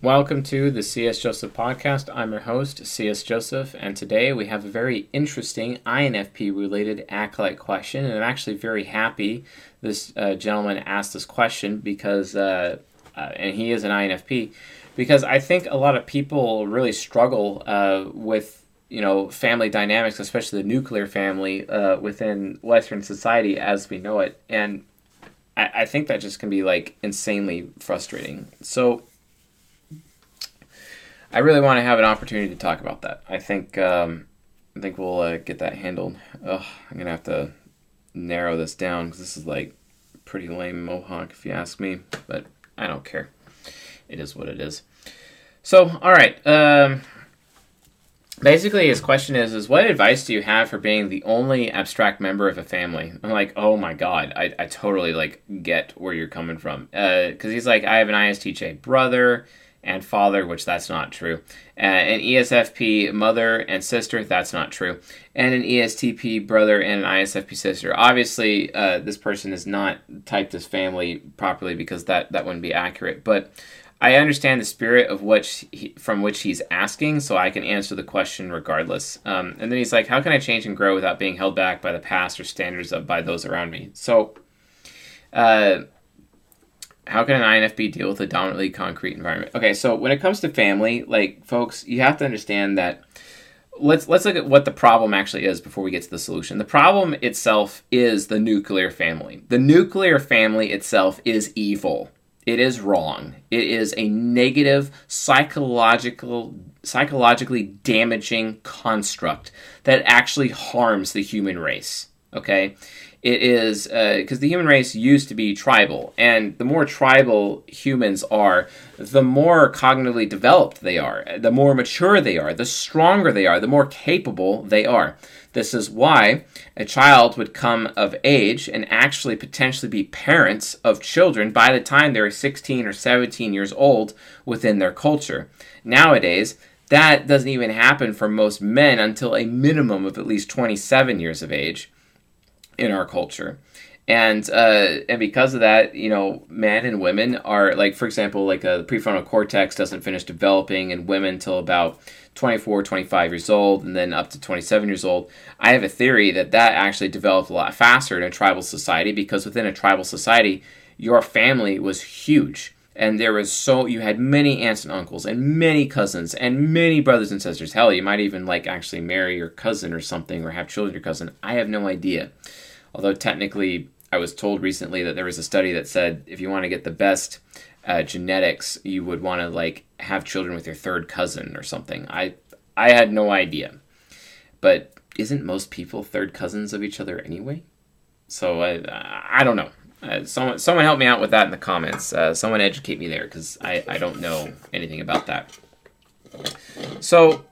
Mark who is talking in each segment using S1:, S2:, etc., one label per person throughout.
S1: Welcome to the C.S. Joseph podcast. I'm your host, C.S. Joseph, and today we have a very interesting INFP related acolyte question. And I'm actually very happy this uh, gentleman asked this question because, uh, uh, and he is an INFP, because I think a lot of people really struggle uh, with you know family dynamics, especially the nuclear family uh, within Western society as we know it, and I, I think that just can be like insanely frustrating. So I really want to have an opportunity to talk about that. I think um, I think we'll uh, get that handled. Ugh, I'm gonna have to narrow this down because this is like pretty lame mohawk if you ask me, but I don't care. It is what it is. So, all right. Um, basically, his question is: is what advice do you have for being the only abstract member of a family? I'm like, oh my god, I, I totally like get where you're coming from. Because uh, he's like, I have an ISTJ brother and father, which that's not true. Uh, an ESFP mother and sister, that's not true. And an ESTP brother and an ISFP sister. Obviously, uh, this person is not typed as family properly because that, that wouldn't be accurate. But I understand the spirit of which he, from which he's asking, so I can answer the question regardless. Um, and then he's like, "How can I change and grow without being held back by the past or standards of by those around me?" So, uh, how can an INFP deal with a dominantly concrete environment? Okay, so when it comes to family, like folks, you have to understand that let's let's look at what the problem actually is before we get to the solution. The problem itself is the nuclear family. The nuclear family itself is evil. It is wrong. It is a negative psychological psychologically damaging construct that actually harms the human race. Okay? It is because uh, the human race used to be tribal, and the more tribal humans are, the more cognitively developed they are, the more mature they are, the stronger they are, the more capable they are. This is why a child would come of age and actually potentially be parents of children by the time they're 16 or 17 years old within their culture. Nowadays, that doesn't even happen for most men until a minimum of at least 27 years of age in our culture and uh, and because of that, you know, men and women are like, for example, like uh, prefrontal cortex doesn't finish developing in women until about 24, 25 years old, and then up to 27 years old. I have a theory that that actually developed a lot faster in a tribal society because within a tribal society, your family was huge. And there was so you had many aunts and uncles and many cousins and many brothers and sisters. Hell, you might even like actually marry your cousin or something or have children with your cousin. I have no idea Although technically, I was told recently that there was a study that said if you want to get the best uh, genetics, you would want to like have children with your third cousin or something. I I had no idea, but isn't most people third cousins of each other anyway? So I I don't know. Uh, someone someone help me out with that in the comments. Uh, someone educate me there because I I don't know anything about that. So,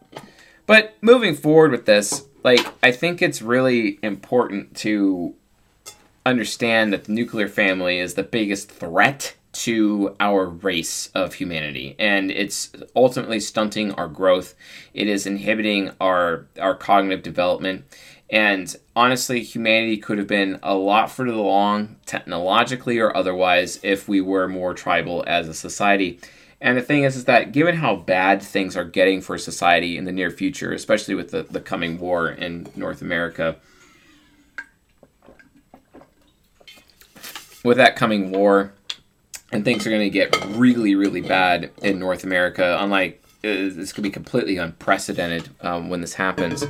S1: but moving forward with this, like I think it's really important to understand that the nuclear family is the biggest threat to our race of humanity and it's ultimately stunting our growth. It is inhibiting our our cognitive development and honestly humanity could have been a lot further along technologically or otherwise if we were more tribal as a society and the thing is, is that given how bad things are getting for society in the near future, especially with the, the coming war in North America, with that coming war, and things are going to get really, really bad in North America. Unlike uh, this could be completely unprecedented um, when this happens,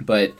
S1: but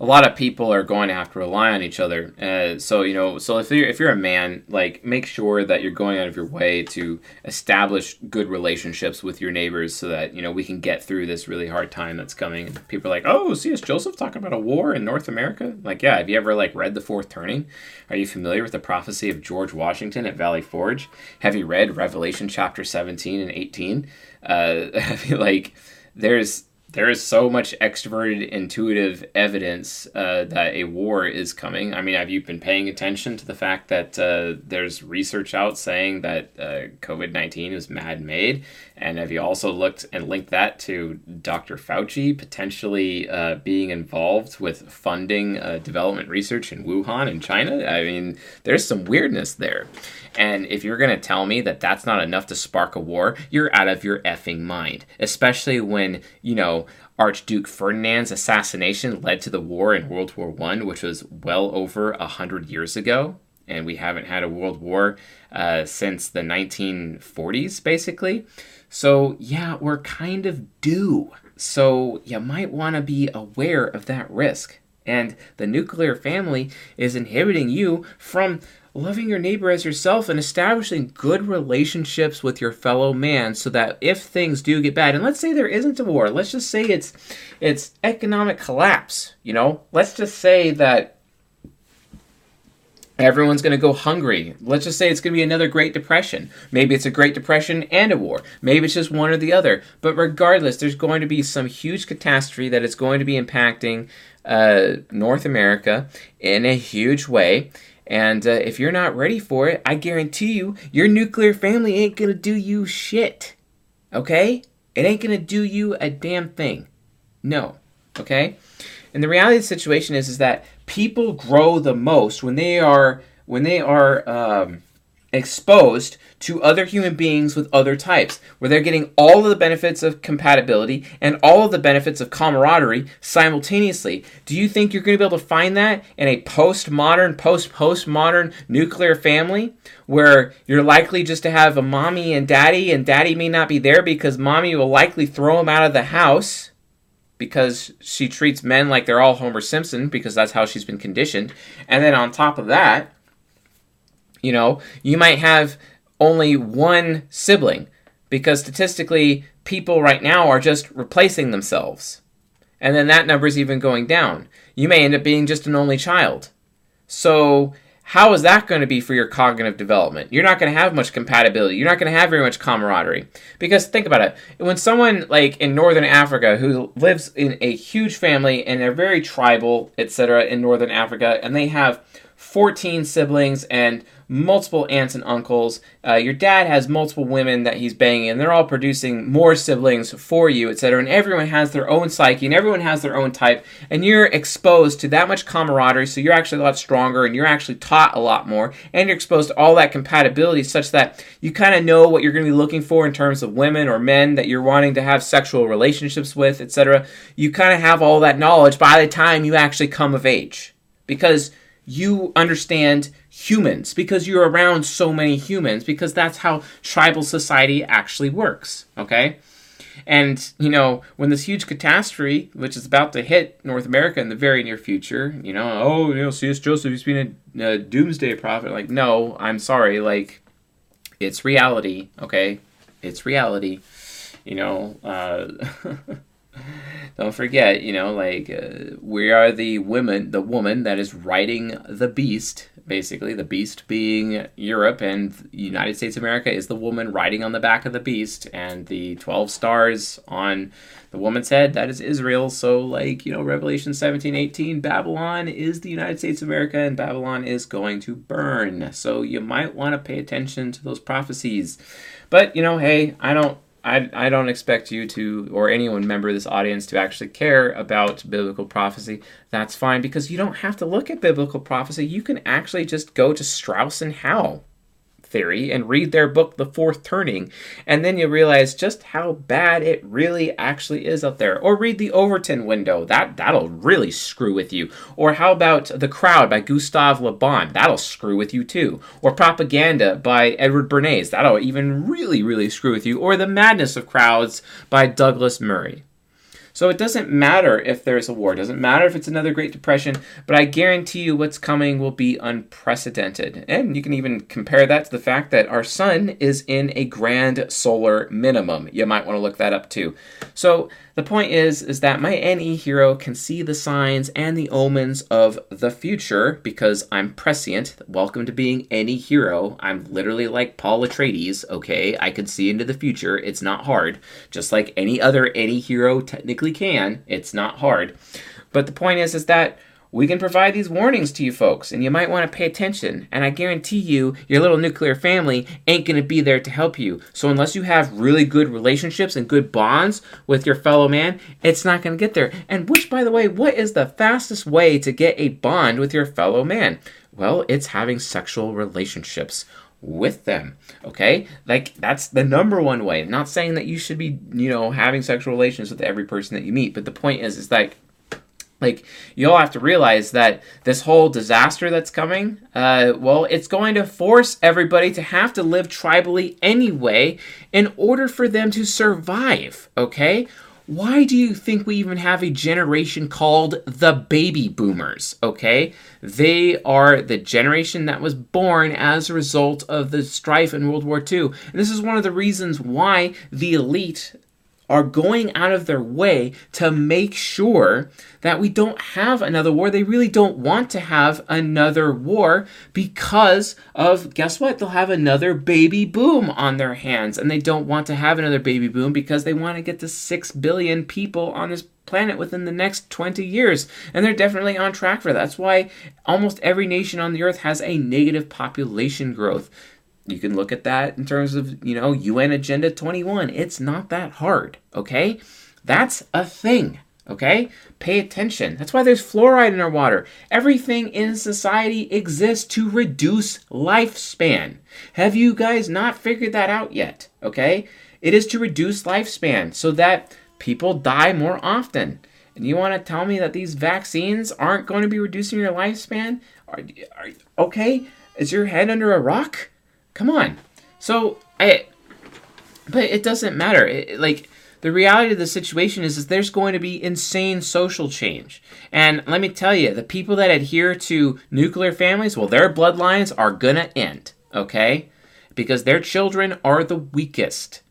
S1: a lot of people are going to have to rely on each other. Uh, so you know, so if you're if you're a man, like make sure that you're going out of your way to establish good relationships with your neighbors, so that you know we can get through this really hard time that's coming. And people are like, "Oh, C.S. Joseph talking about a war in North America." Like, yeah, have you ever like read The Fourth Turning? Are you familiar with the prophecy of George Washington at Valley Forge? Have you read Revelation chapter seventeen and eighteen? Uh, like there's there is so much extroverted, intuitive evidence uh, that a war is coming. I mean, have you been paying attention to the fact that uh, there's research out saying that uh, COVID 19 is mad made? And have you also looked and linked that to Dr. Fauci potentially uh, being involved with funding uh, development research in Wuhan in China? I mean, there's some weirdness there. And if you're going to tell me that that's not enough to spark a war, you're out of your effing mind. Especially when, you know, Archduke Ferdinand's assassination led to the war in World War One, which was well over a hundred years ago, and we haven't had a world war uh, since the 1940s, basically. So yeah, we're kind of due. So you might want to be aware of that risk. And the nuclear family is inhibiting you from loving your neighbor as yourself and establishing good relationships with your fellow man so that if things do get bad and let's say there isn't a war let's just say it's it's economic collapse you know? Let's just say that everyone's going to go hungry. Let's just say it's going to be another great depression. Maybe it's a great depression and a war. Maybe it's just one or the other. But regardless there's going to be some huge catastrophe that is going to be impacting uh, north america in a huge way and uh, if you're not ready for it, I guarantee you, your nuclear family ain't gonna do you shit. Okay? It ain't gonna do you a damn thing. No. Okay? And the reality of the situation is, is that people grow the most when they are when they are um, exposed to other human beings with other types, where they're getting all of the benefits of compatibility and all of the benefits of camaraderie simultaneously. Do you think you're going to be able to find that in a post-modern, post-postmodern nuclear family where you're likely just to have a mommy and daddy and daddy may not be there because mommy will likely throw him out of the house? because she treats men like they're all Homer Simpson because that's how she's been conditioned. And then on top of that, you know, you might have only one sibling because statistically, people right now are just replacing themselves. And then that number is even going down. You may end up being just an only child. So, how is that going to be for your cognitive development? You're not going to have much compatibility. You're not going to have very much camaraderie. Because think about it. When someone like in northern Africa who lives in a huge family and they're very tribal, etc., in northern Africa, and they have 14 siblings and multiple aunts and uncles. Uh, your dad has multiple women that he's banging, and they're all producing more siblings for you, etc. And everyone has their own psyche, and everyone has their own type, and you're exposed to that much camaraderie, so you're actually a lot stronger, and you're actually taught a lot more, and you're exposed to all that compatibility, such that you kind of know what you're going to be looking for in terms of women or men that you're wanting to have sexual relationships with, etc. You kind of have all that knowledge by the time you actually come of age, because you understand humans because you're around so many humans because that's how tribal society actually works okay? And you know when this huge catastrophe which is about to hit north america in the very near future you know oh you know cs joseph he's been a, a doomsday prophet like no i'm sorry like it's reality okay? It's reality you know uh don't forget, you know, like uh, we are the women, the woman that is riding the beast. Basically, the beast being Europe, and United States America is the woman riding on the back of the beast, and the twelve stars on the woman's head that is Israel. So, like you know, Revelation seventeen eighteen, Babylon is the United States of America, and Babylon is going to burn. So you might want to pay attention to those prophecies. But you know, hey, I don't I, I don't expect you to, or anyone member of this audience, to actually care about biblical prophecy. That's fine because you don't have to look at biblical prophecy. You can actually just go to Strauss and Howe theory and read their book The Fourth Turning, and then you realize just how bad it really actually is out there. Or read The Overton Window. That that'll really screw with you. Or how about The Crowd by Gustave Le Bon? That'll screw with you too. Or Propaganda by Edward Bernays. That'll even really really screw with you. Or The Madness of Crowds by Douglas Murray. So it doesn't matter if there's a war, it doesn't matter if it's another Great Depression, but I guarantee you what's coming will be unprecedented. And you can even compare that to the fact that our sun is in a grand solar minimum. You might want to look that up too. So the point is is that my NE hero can see the signs and the omens of the future because I'm prescient. Welcome to being NE hero. I'm literally like Paul Atreides, okay? I can see into the future. It's not hard. Just like any other NE hero technically can. It's not hard. But the point is, is that we can provide these warnings to you folks, and you might want to pay attention. And I guarantee you, your little nuclear family ain't going to be there to help you. So, unless you have really good relationships and good bonds with your fellow man, it's not going to get there. And, which, by the way, what is the fastest way to get a bond with your fellow man? Well, it's having sexual relationships with them. Okay? Like that's the number one way. I'm not saying that you should be, you know, having sexual relations with every person that you meet, but the point is is like like you all have to realize that this whole disaster that's coming uh, well it's going to force everybody to have to live tribally anyway in order for them to survive okay why do you think we even have a generation called the baby boomers? Okay, they are the generation that was born as a result of the strife in World War II. And this is one of the reasons why the elite are going out of their way to make sure that we don't have another war. They really don't want to have another war because of, guess what? They'll have another baby boom on their hands. And they don't want to have another baby boom because they want to get to 6 billion people on this planet within the next 20 years. And they're definitely on track for that. That's why almost every nation on the earth has a negative population growth you can look at that in terms of, you know, UN Agenda 21. It's not that hard, okay? That's a thing, okay? Pay attention. That's why there's fluoride in our water. Everything in society exists to reduce lifespan. Have you guys not figured that out yet, okay? It is to reduce lifespan so that people die more often. And you want to tell me that these vaccines aren't going to be reducing your lifespan? Are, are, okay, is your head under a rock? Come on. So I, but it doesn't matter. It, like the reality of the situation is, is there's going to be insane social change. And let me tell you, the people that adhere to nuclear families, well, their bloodlines are gonna end. Okay, because their children are the weakest,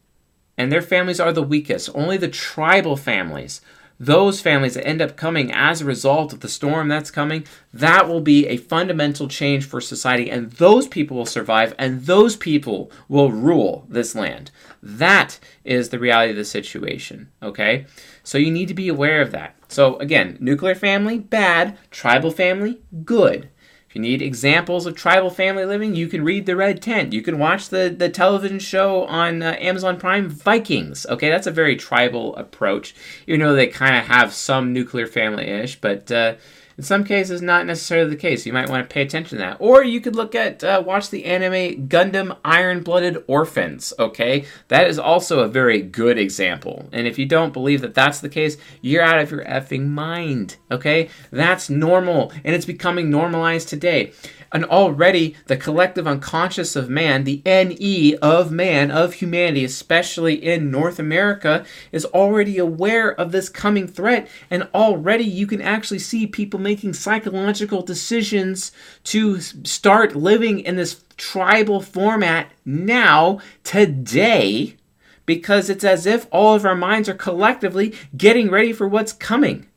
S1: and their families are the weakest. Only the tribal families those families that end up coming as a result of the storm that's coming, that will be a fundamental change for society, and those people will survive, and those people will rule this land. That is the reality of the situation, okay? So you need to be aware of that. So, again, nuclear family, bad, tribal family, good. If you need examples of tribal family living, you can read The Red Tent. You can watch the, the television show on uh, Amazon Prime, Vikings. Okay, that's a very tribal approach, even though they kind of have some nuclear family ish, but. Uh, in some cases, not necessarily the case. You might want to pay attention to that. Or you could look at, uh, watch the anime Gundam Iron Blooded Orphans, okay? That is also a very good example. And if you don't believe that that's the case, you're out of your effing mind, okay? That's normal, and it's becoming normalized today and already the collective unconscious of man, the NE of man, of humanity, especially in North America, is already aware of this coming threat. And already you can actually see people making psychological decisions to start living in this tribal format now, today, because it's as if all of our minds are collectively getting ready for what's coming.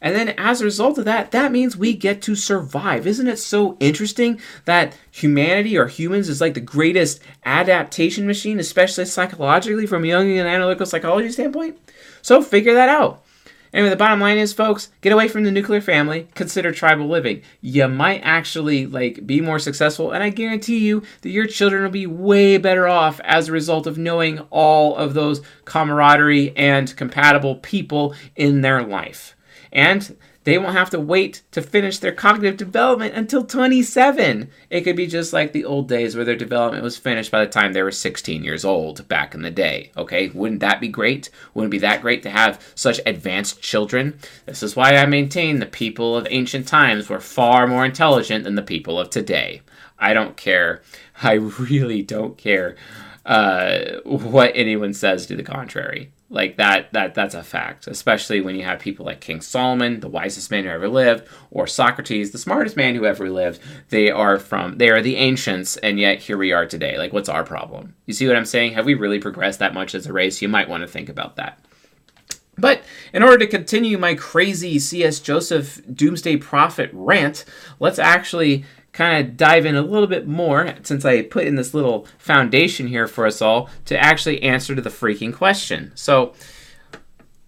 S1: And then as a result of that, that means we get to survive. Isn't it so interesting that humanity or humans is like the greatest adaptation machine, especially psychologically from a Jungian analytical psychology standpoint? So figure that out. Anyway, the bottom line is, folks, get away from the nuclear family. Consider tribal living. You might actually like be more successful, and I guarantee you that your children will be way better off as a result of knowing all of those camaraderie and compatible people in their life and they won't have to wait to finish their cognitive development until 27. It could be just like the old days where their development was finished by the time they were 16 years old back in the day. Okay, wouldn't that be great? Wouldn't it be that great to have such advanced children? This is why I maintain the people of ancient times were far more intelligent than the people of today. I don't care. I really don't care uh, what anyone says to the contrary. Like that that that's a fact, especially when you have people like King Solomon, the wisest man who ever lived, or Socrates, the smartest man who ever lived. They are from they are the ancients, and yet here we are today. Like what's our problem? You see what I'm saying? Have we really progressed that much as a race? You might want to think about that. But in order to continue my crazy C.S. Joseph doomsday prophet rant, let's actually kind of dive in a little bit more since I put in this little foundation here for us all to actually answer to the freaking question. So,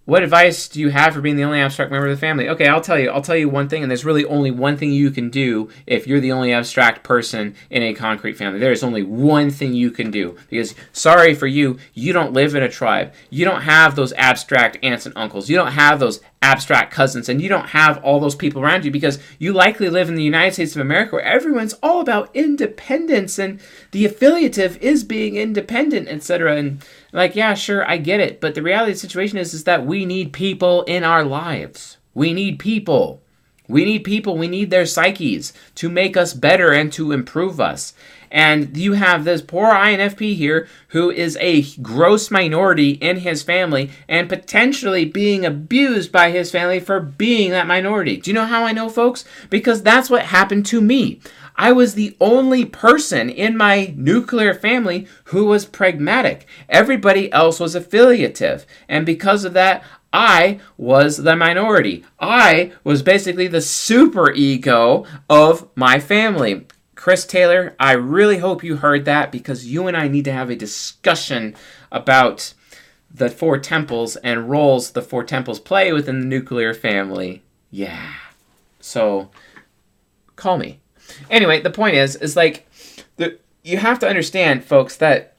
S1: what advice do you have for being the only abstract member of the family? Okay, I'll tell you. I'll tell you one thing, and there's really only one thing you can do if you're the only abstract person in a concrete family. There is only one thing you can do because, sorry for you, you don't live in a tribe. You don't have those abstract aunts and uncles. You don't have those abstract cousins, and you don't have all those people around you because you likely live in the United States of America where everyone's all about independence and the affiliative is being independent, etc. And like, yeah, sure, I get it. But the reality of the situation is, is that we need people in our lives. We need people. We need people. We need their psyches to make us better and to improve us. And you have this poor INFP here who is a gross minority in his family and potentially being abused by his family for being that minority. Do you know how I know, folks? Because that's what happened to me. I was the only person in my nuclear family who was pragmatic. Everybody else was affiliative. And because of that, I was the minority. I was basically the super ego of my family. Chris Taylor, I really hope you heard that because you and I need to have a discussion about the four temples and roles the four temples play within the nuclear family. Yeah. So, call me. Anyway, the point is, is like, the, you have to understand, folks, that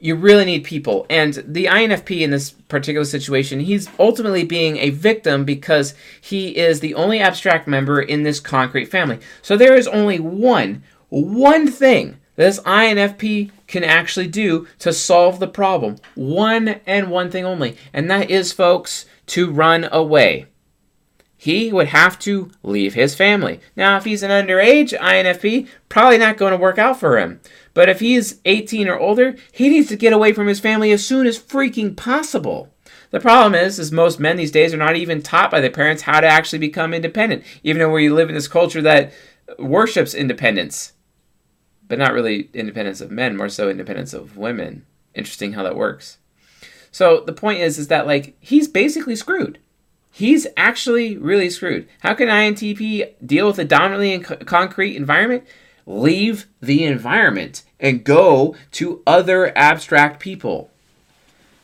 S1: you really need people. And the INFP in this particular situation, he's ultimately being a victim because he is the only abstract member in this concrete family. So there is only one, one thing this INFP can actually do to solve the problem. One and one thing only. And that is, folks, to run away he would have to leave his family. Now, if he's an underage INFP, probably not going to work out for him. But if he's 18 or older, he needs to get away from his family as soon as freaking possible. The problem is, is most men these days are not even taught by their parents how to actually become independent, even though we live in this culture that worships independence, but not really independence of men, more so independence of women. Interesting how that works. So the point is, is that like he's basically screwed he's actually really screwed. How can INTP deal with a dominantly in concrete environment? Leave the environment and go to other abstract people.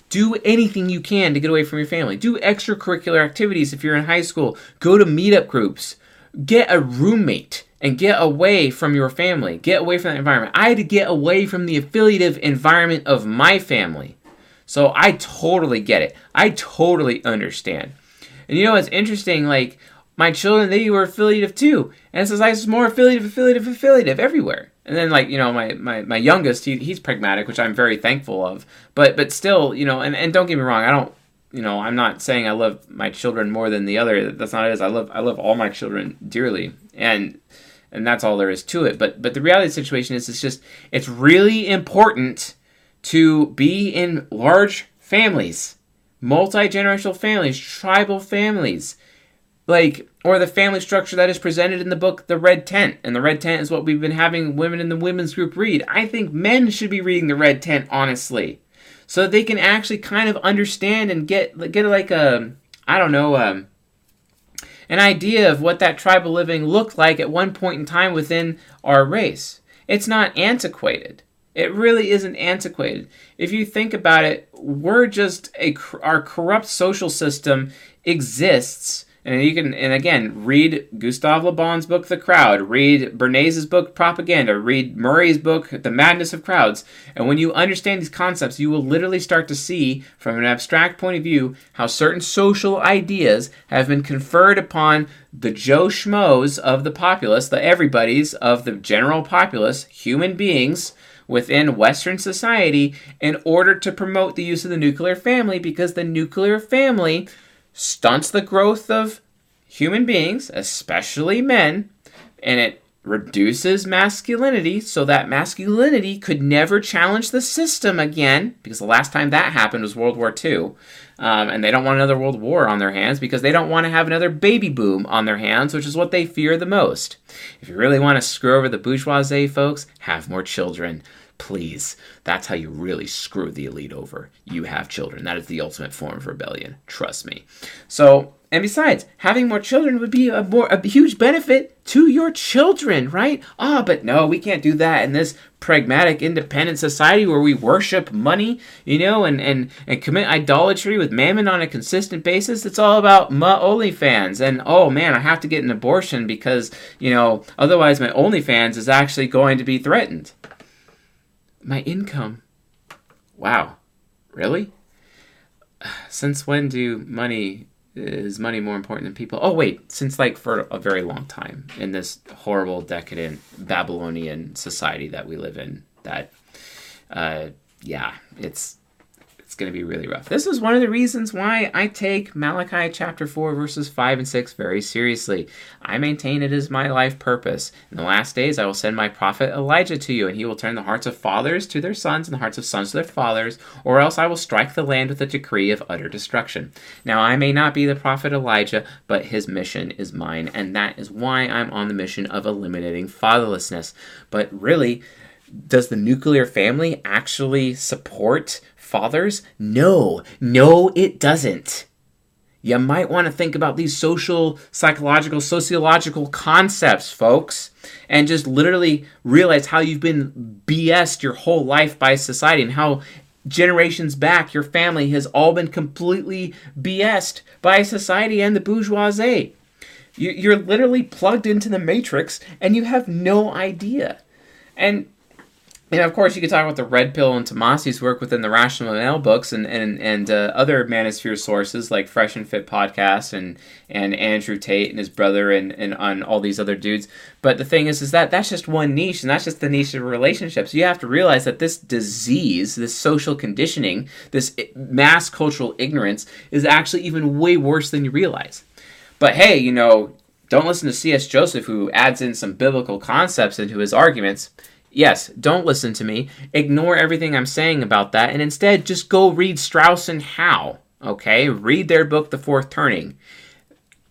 S1: Do anything you can to get away from your family. Do extracurricular activities if you're in high school. Go to meetup groups. Get a roommate and get away from your family. Get away from that environment. I had to get away from the affiliative environment of my family. So I totally get it. I totally understand. And you know what's interesting? Like my children, they were affiliative too, and it's like it's more affiliative, affiliative, affiliative everywhere. And then like you know my my, my youngest, he, he's pragmatic, which I'm very thankful of. But but still, you know, and, and don't get me wrong, I don't. You know, I'm not saying I love my children more than the other. That's not it. Is I love I love all my children dearly, and and that's all there is to it. But but the reality of the situation is, it's just it's really important to be in large families multi generational families, tribal families, like, or the family structure that is presented in the book The Red Tent. And The Red Tent is what we've been having women in the women's group read. I think men should be reading The Red Tent, honestly, so that they can actually kind of understand and get, get like a, I don't know, um, an idea of what that tribal living looked like at one point in time within our race. It's not antiquated. It really isn't antiquated. If you think about it, we're just a our corrupt social system exists. And you can, and again, read Gustave Le Bon's book, The Crowd, read Bernays' book, Propaganda, read Murray's book, The Madness of Crowds. And when you understand these concepts, you will literally start to see, from an abstract point of view, how certain social ideas have been conferred upon the Joe Schmoes of the populace, the everybody's of the general populace, human beings, within Western society in order to promote the use of the nuclear family because the nuclear family stunts the growth of human beings, especially men, and it reduces masculinity so that masculinity could never challenge the system again because the last time that happened was World War II. Um, and they don't want another world war on their hands because they don't want to have another baby boom on their hands, which is what they fear the most. If you really want to screw over the bourgeoisie, folks, have more children. Please. That's how you really screw the elite over. You have children. That is the ultimate form of rebellion. Trust me. So, and besides, having more children would be a more a huge benefit to your children, right? Ah, but no, we can't do that in this pragmatic, independent society where we worship money, you know, and and and commit idolatry with mammon on a consistent basis. It's all about my OnlyFans, and oh man, I have to get an abortion because you know otherwise my OnlyFans is actually going to be threatened my income. Wow. Really? Since when do money is money more important than people? Oh wait, since like for a very long time in this horrible decadent Babylonian society that we live in that uh yeah, it's it's going to be really rough. This is one of the reasons why I take Malachi chapter 4, verses 5 and 6 very seriously. I maintain it is my life purpose. In the last days, I will send my prophet Elijah to you, and he will turn the hearts of fathers to their sons, and the hearts of sons to their fathers, or else I will strike the land with a decree of utter destruction. Now, I may not be the prophet Elijah, but his mission is mine, and that is why I'm on the mission of eliminating fatherlessness. But really, does the nuclear family actually support fathers? No, no, it doesn't. You might want to think about these social, psychological, sociological concepts, folks, and just literally realize how you've been BS'd your whole life by society and how generations back your family has all been completely BS'd by society and the bourgeoisie. You're literally plugged into the matrix and you have no idea. And and of course, you could talk about the red pill and Tomassi's work within the Rational Male books and and and uh, other Manosphere sources like Fresh and Fit podcast and and Andrew Tate and his brother and and on all these other dudes. But the thing is, is that that's just one niche, and that's just the niche of relationships. You have to realize that this disease, this social conditioning, this mass cultural ignorance, is actually even way worse than you realize. But hey, you know, don't listen to C.S. Joseph, who adds in some biblical concepts into his arguments Yes, don't listen to me. Ignore everything I'm saying about that and instead just go read Strauss and Howe. Okay? Read their book, The Fourth Turning.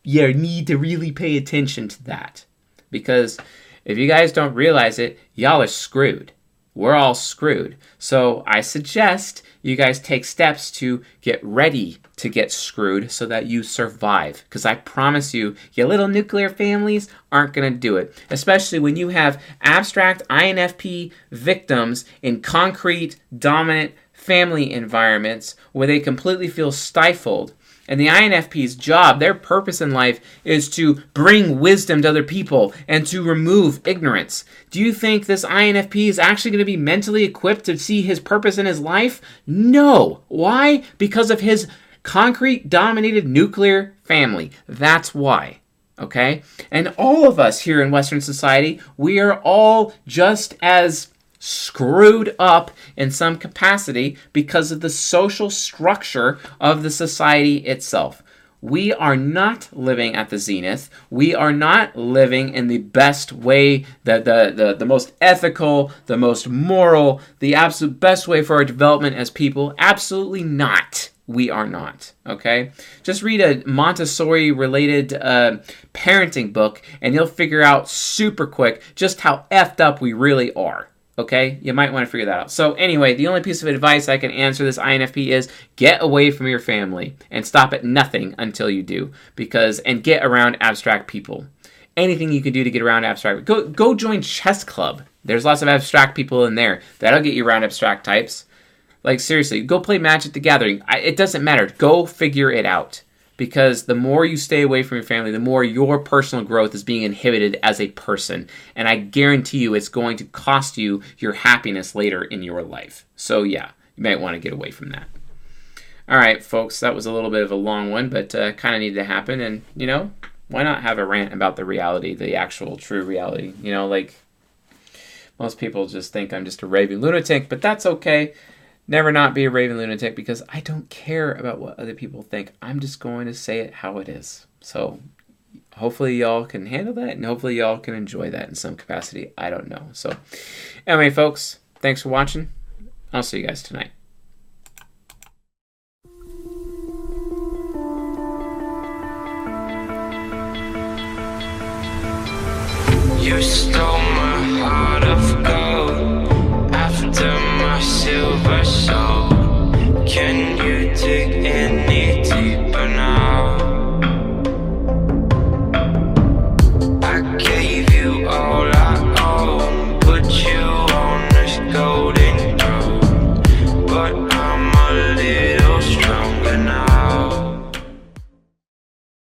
S1: You need to really pay attention to that. Because if you guys don't realize it, y'all are screwed. We're all screwed. So I suggest you guys take steps to get ready to get screwed so that you survive. Because I promise you, your little nuclear families aren't going to do it. Especially when you have abstract INFP victims in concrete, dominant family environments where they completely feel stifled and the INFP's job, their purpose in life, is to bring wisdom to other people and to remove ignorance. Do you think this INFP is actually going to be mentally equipped to see his purpose in his life? No. Why? Because of his concrete dominated nuclear family. That's why. Okay? And all of us here in Western society, we are all just as screwed up in some capacity because of the social structure of the society itself. We are not living at the zenith. We are not living in the best way, the, the, the, the most ethical, the most moral, the absolute best way for our development as people. Absolutely not we are not. Okay? Just read a Montessori related uh, parenting book and you'll figure out super quick just how effed up we really are. Okay, you might want to figure that out. So, anyway, the only piece of advice I can answer this INFP is get away from your family and stop at nothing until you do. Because, and get around abstract people. Anything you can do to get around abstract. Go, go join Chess Club. There's lots of abstract people in there. That'll get you around abstract types. Like, seriously, go play Magic the Gathering. I, it doesn't matter. Go figure it out because the more you stay away from your family, the more your personal growth is being inhibited as a person. And I guarantee you it's going to cost you your happiness later in your life. So, yeah, you might want to get away from that. All right, folks, that was a little bit of a long one, but uh, kind of needed to happen. And, you know, why not have a rant about the reality, the actual true reality? You know, like most people just think I'm just a raving lunatic, but that's okay never not be a raving lunatic because I don't care about what other people think. I'm just going to say it how it is. So hopefully y'all can handle that and hopefully y'all can enjoy that in some capacity. I don't know. So anyway, folks, thanks for watching. I'll see you guys tonight.